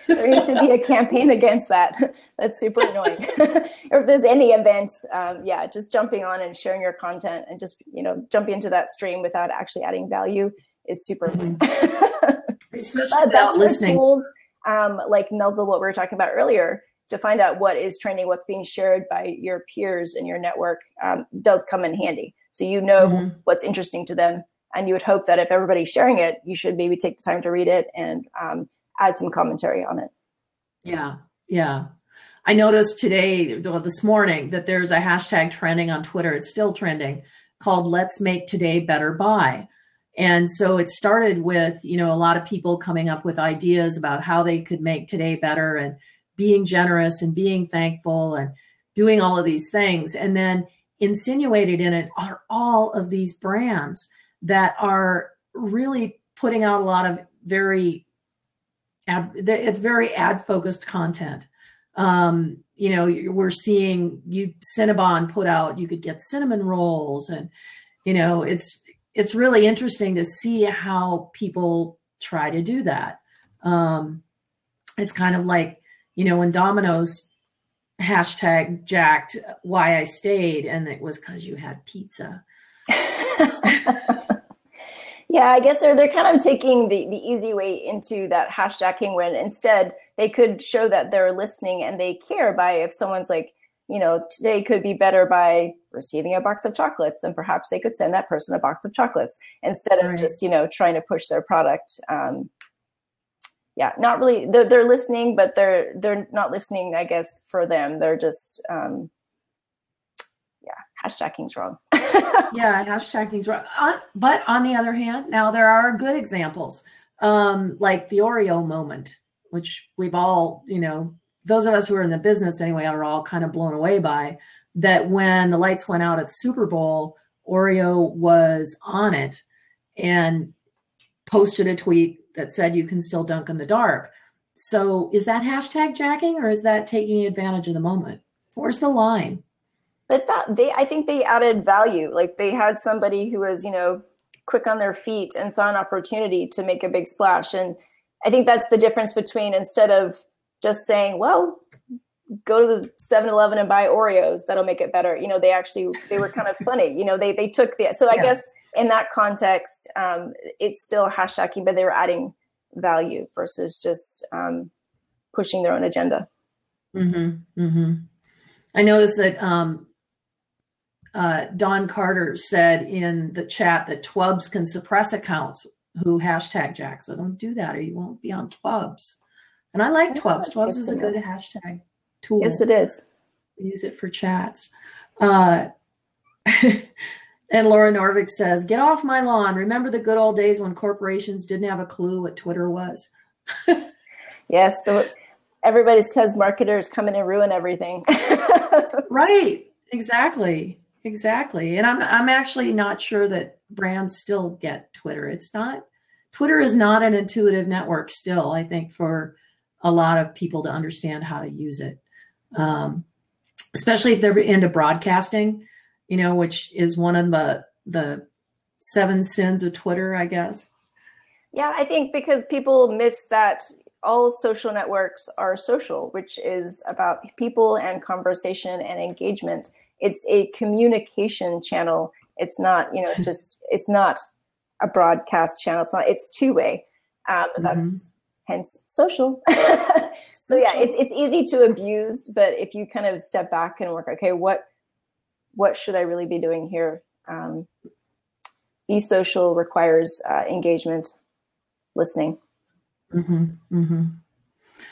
there needs to be a campaign against that. That's super annoying. or if there's any event, um, yeah, just jumping on and sharing your content and just you know jumping into that stream without actually adding value is super. Mm-hmm. Especially without listening. Tools, um, like Nuzzle, what we were talking about earlier, to find out what is trending, what's being shared by your peers in your network, um, does come in handy. So you know mm-hmm. what's interesting to them, and you would hope that if everybody's sharing it, you should maybe take the time to read it and um, add some commentary on it. Yeah, yeah. I noticed today, well, this morning, that there's a hashtag trending on Twitter. It's still trending called "Let's Make Today Better By." And so it started with, you know, a lot of people coming up with ideas about how they could make today better and being generous and being thankful and doing all of these things. And then insinuated in it are all of these brands that are really putting out a lot of very it's very ad focused content. Um, you know, we're seeing you Cinnabon put out you could get cinnamon rolls and you know, it's it's really interesting to see how people try to do that. Um, it's kind of like, you know, when Domino's hashtag jacked why I stayed, and it was because you had pizza. yeah, I guess they're they're kind of taking the, the easy way into that hashtagging when instead they could show that they're listening and they care by if someone's like, you know, today could be better by receiving a box of chocolates, then perhaps they could send that person a box of chocolates instead of right. just, you know, trying to push their product. Um, yeah, not really. They're, they're listening, but they're they're not listening. I guess for them, they're just um, yeah, hashtagging's wrong. yeah, hashtagging's wrong. Uh, but on the other hand, now there are good examples, um, like the Oreo moment, which we've all you know those of us who are in the business anyway are all kind of blown away by that when the lights went out at the Super Bowl, Oreo was on it and posted a tweet that said you can still dunk in the dark. So is that hashtag jacking or is that taking advantage of the moment? Where's the line? But that they I think they added value. Like they had somebody who was, you know, quick on their feet and saw an opportunity to make a big splash. And I think that's the difference between instead of just saying, well, go to the 7-Eleven and buy Oreos. That'll make it better. You know, they actually they were kind of funny. You know, they they took the so I yeah. guess in that context, um, it's still hashtagging, but they were adding value versus just um, pushing their own agenda. Mm-hmm. Mm-hmm. I noticed that um, uh, Don Carter said in the chat that Twubs can suppress accounts who hashtag Jack. So don't do that, or you won't be on Twubs. And I like Twubs. Twubs is a good hashtag tool. Yes, it is. Use it for chats. Uh, and Laura Norvik says, "Get off my lawn. Remember the good old days when corporations didn't have a clue what Twitter was." yes, the, everybody's because marketers come in and ruin everything. right. Exactly. Exactly. And I'm I'm actually not sure that brands still get Twitter. It's not Twitter is not an intuitive network still, I think, for a lot of people to understand how to use it, um, especially if they're into broadcasting, you know, which is one of the the seven sins of Twitter, I guess. Yeah, I think because people miss that all social networks are social, which is about people and conversation and engagement. It's a communication channel. It's not, you know, just it's not a broadcast channel. It's not. It's two way. Um, mm-hmm. That's hence social. so yeah, it's it's easy to abuse, but if you kind of step back and work, okay, what what should I really be doing here? Um, be social requires uh, engagement, listening. Mm-hmm, mm-hmm.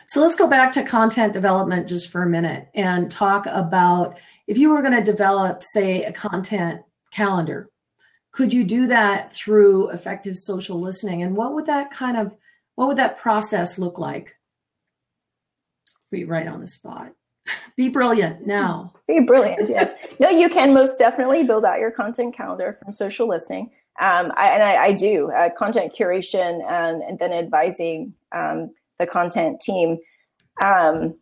So let's go back to content development just for a minute and talk about if you were going to develop, say, a content calendar, could you do that through effective social listening? And what would that kind of what would that process look like? Be right on the spot. Be brilliant now. Be brilliant, yes. no, you can most definitely build out your content calendar from social listening. Um, I, and I, I do uh, content curation and, and then advising um, the content team. Um,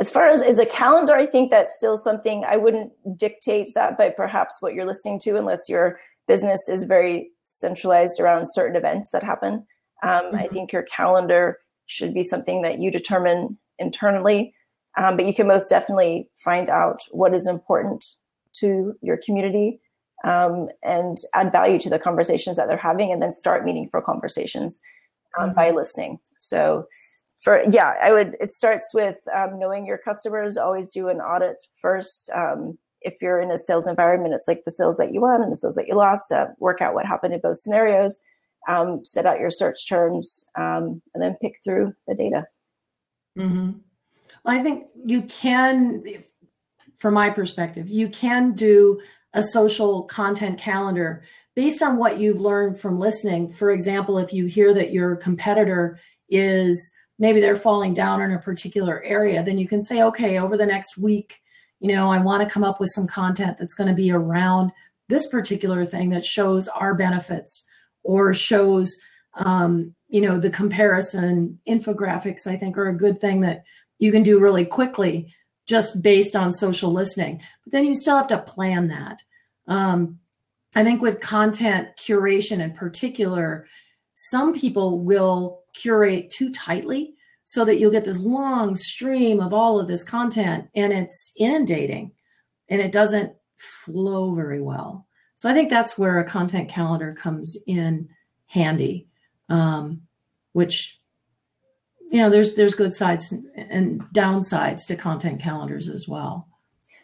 as far as, as a calendar, I think that's still something I wouldn't dictate that by perhaps what you're listening to, unless your business is very centralized around certain events that happen. Um, mm-hmm. I think your calendar should be something that you determine internally, um, but you can most definitely find out what is important to your community um, and add value to the conversations that they're having, and then start meaningful conversations um, mm-hmm. by listening. So, for yeah, I would. It starts with um, knowing your customers. Always do an audit first. Um, if you're in a sales environment, it's like the sales that you won and the sales that you lost. Uh, work out what happened in both scenarios. Um, set out your search terms, um, and then pick through the data. Mm-hmm. Well, I think you can, from my perspective, you can do a social content calendar based on what you've learned from listening. For example, if you hear that your competitor is maybe they're falling down in a particular area, then you can say, okay, over the next week, you know, I want to come up with some content that's going to be around this particular thing that shows our benefits or shows, um, you know, the comparison infographics, I think, are a good thing that you can do really quickly just based on social listening. But then you still have to plan that. Um, I think with content curation in particular, some people will curate too tightly so that you'll get this long stream of all of this content and it's inundating and it doesn't flow very well. So I think that's where a content calendar comes in handy, um, which you know there's there's good sides and downsides to content calendars as well.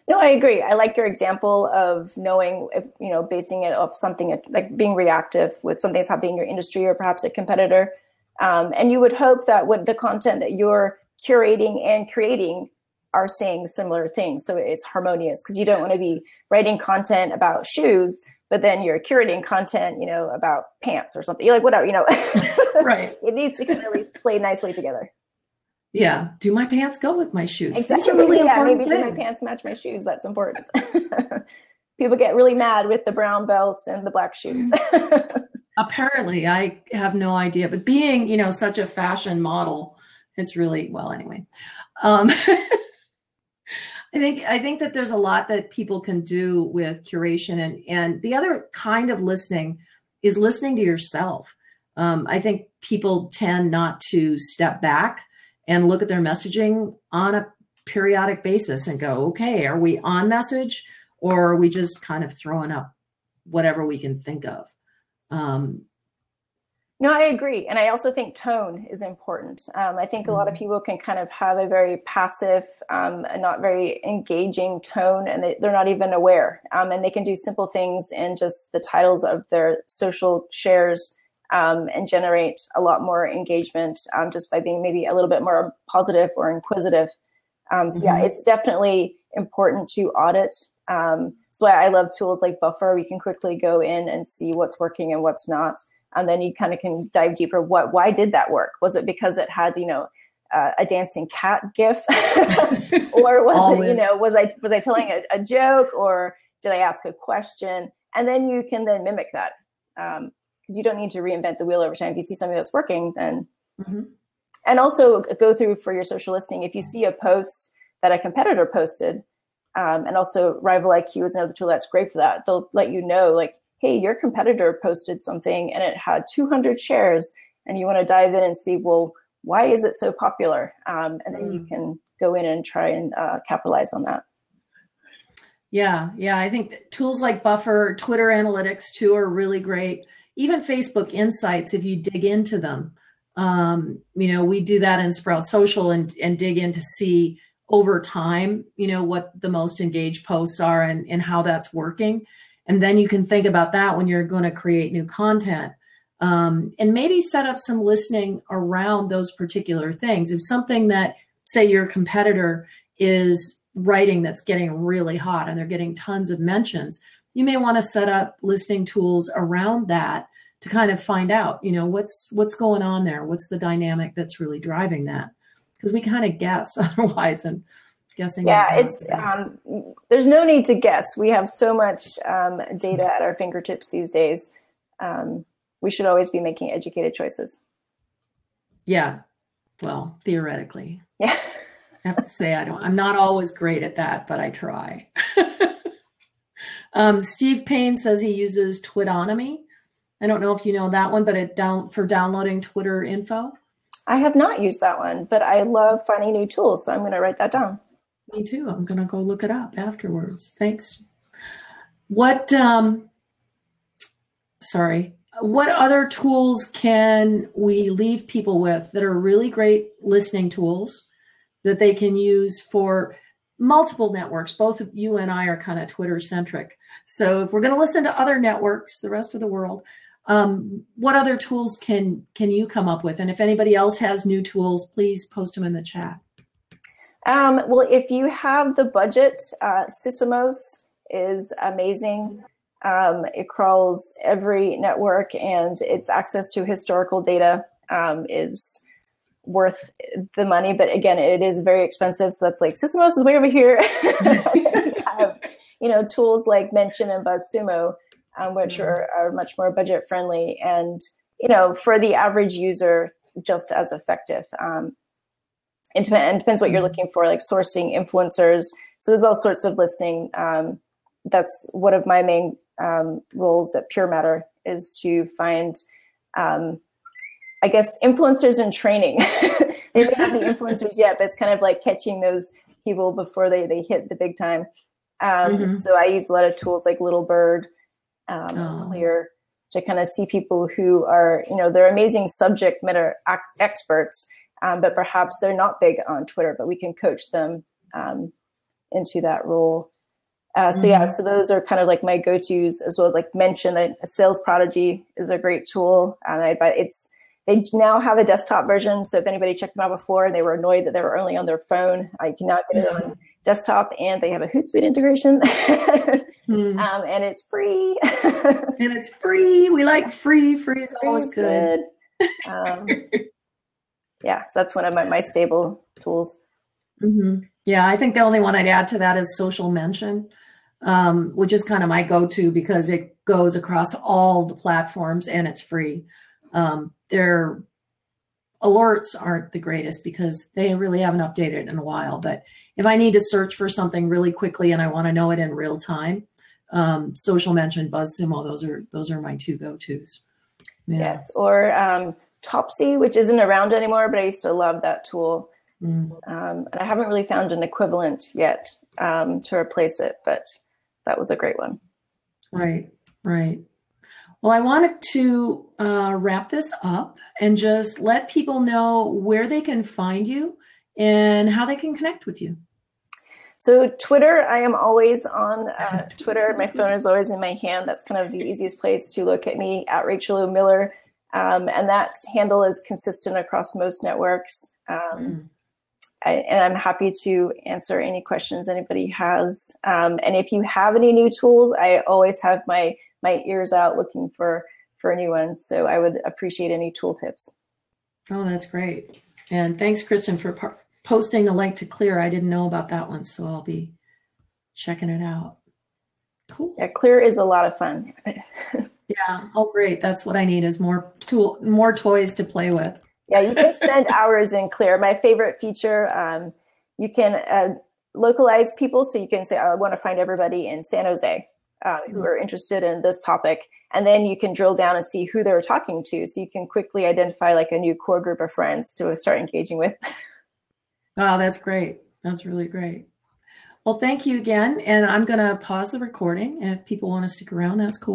No, I agree. I like your example of knowing, if, you know, basing it off something like being reactive with something that's happening in your industry or perhaps a competitor. Um, and you would hope that with the content that you're curating and creating are saying similar things. So it's harmonious because you don't want to be writing content about shoes, but then you're curating content, you know, about pants or something. You're like, whatever, you know. right. it needs to kind of at least play nicely together. Yeah. Do my pants go with my shoes? Exactly. These are really yeah, important maybe things. do my pants match my shoes? That's important. People get really mad with the brown belts and the black shoes. Apparently, I have no idea. But being, you know, such a fashion model, it's really well anyway. Um, I think I think that there's a lot that people can do with curation and and the other kind of listening is listening to yourself. Um, I think people tend not to step back and look at their messaging on a periodic basis and go, okay, are we on message or are we just kind of throwing up whatever we can think of? Um, no, I agree. And I also think tone is important. Um, I think a lot of mm-hmm. people can kind of have a very passive um, and not very engaging tone, and they, are not even aware. Um, and they can do simple things in just the titles of their social shares um, and generate a lot more engagement um, just by being maybe a little bit more positive or inquisitive. Um, so, mm-hmm. yeah, it's definitely important to audit. so, I, I love tools like Buffer. We can quickly go in and see what's working and what's not and then you kind of can dive deeper what why did that work? Was it because it had you know uh, a dancing cat gif? Or was it you know was i was i telling a, a, joke or did i ask a question? And then you can then mimic that because um, you don't need to reinvent the wheel every time. If you see something that's working then mm-hmm. and also go through for your social listening. If you see a post that a competitor posted um, and also rival iq is another tool that's great for that they'll let you know like hey, your competitor posted something and it had 200 shares, and you want to dive in and see, well, why is it so popular? Um, and then you can go in and try and uh, capitalize on that. Yeah, yeah. I think tools like Buffer, Twitter Analytics too are really great. Even Facebook Insights, if you dig into them. Um, you know, we do that in Sprout Social and, and dig in to see over time, you know, what the most engaged posts are and, and how that's working. And then you can think about that when you're going to create new content. Um, and maybe set up some listening around those particular things. If something that, say, your competitor is writing that's getting really hot and they're getting tons of mentions, you may want to set up listening tools around that to kind of find out, you know, what's what's going on there, what's the dynamic that's really driving that, because we kind of guess otherwise and guessing. Yeah, it's um, there's no need to guess. We have so much um, data at our fingertips these days. Um, we should always be making educated choices. Yeah, well, theoretically. Yeah. I have to say I don't. I'm not always great at that, but I try. um, Steve Payne says he uses Twitonomy. I don't know if you know that one, but it down for downloading Twitter info. I have not used that one, but I love finding new tools, so I'm going to write that down. Me too. I'm going to go look it up afterwards. Thanks. What? Um, sorry. What other tools can we leave people with that are really great listening tools that they can use for multiple networks? Both of you and I are kind of Twitter centric. So if we're going to listen to other networks, the rest of the world, um, what other tools can can you come up with? And if anybody else has new tools, please post them in the chat. Um, well, if you have the budget, uh, Sysomos is amazing. Um, it crawls every network, and its access to historical data um, is worth the money. But again, it is very expensive. So that's like Sysomos is way over here. you have, you know, tools like Mention and BuzzSumo um, which mm-hmm. are, are much more budget friendly and you know for the average user just as effective um, it, depends what you're mm-hmm. looking for like sourcing influencers so there's all sorts of listening um, that's one of my main um, roles at pure matter is to find um, i guess influencers in training they may not be influencers yet but it's kind of like catching those people before they, they hit the big time um, mm-hmm. so i use a lot of tools like little bird um, oh. Klear to kind of see people who are, you know, they're amazing subject matter experts, um, but perhaps they're not big on Twitter, but we can coach them um, into that role. Uh, so mm-hmm. yeah, so those are kind of like my go-tos as well as like mention a, a sales prodigy is a great tool. And I, but it's, they now have a desktop version. So if anybody checked them out before and they were annoyed that they were only on their phone, I can now get it on desktop and they have a Hootsuite integration. hmm. um, and it's free. and it's free. We like free. Free is always good. good. Um, yeah, so that's one of my, my stable tools. Mm-hmm. Yeah, I think the only one I'd add to that is social mention, um, which is kind of my go to because it goes across all the platforms and it's free. Um, their alerts aren't the greatest because they really haven't updated in a while. But if I need to search for something really quickly and I want to know it in real time, um, social mention, BuzzSumo, those are those are my two go tos. Yeah. Yes, or um, Topsy, which isn't around anymore, but I used to love that tool. Mm. Um, and I haven't really found an equivalent yet um, to replace it, but that was a great one. Right, right. Well, I wanted to uh, wrap this up and just let people know where they can find you and how they can connect with you. So Twitter, I am always on uh, Twitter. My phone is always in my hand. That's kind of the easiest place to look at me at Rachel O Miller, um, and that handle is consistent across most networks. Um, mm. I, and I'm happy to answer any questions anybody has. Um, and if you have any new tools, I always have my my ears out looking for for new ones. So I would appreciate any tool tips. Oh, that's great. And thanks, Kristen, for par- posting the link to Klear. I didn't know about that one, so I'll be checking it out. Cool. Yeah, Klear is a lot of fun. yeah. Oh, great. That's what I need is more tool, more toys to play with. Yeah, you can spend hours in Klear. My favorite feature, um, you can uh, localize people, so you can say, "I want to find everybody in San Jose uh, who are interested in this topic," and then you can drill down and see who they're talking to, so you can quickly identify like a new core group of friends to start engaging with. Wow, that's great. That's really great. Well, thank you again. And I'm going to pause the recording. And if people want to stick around, that's cool.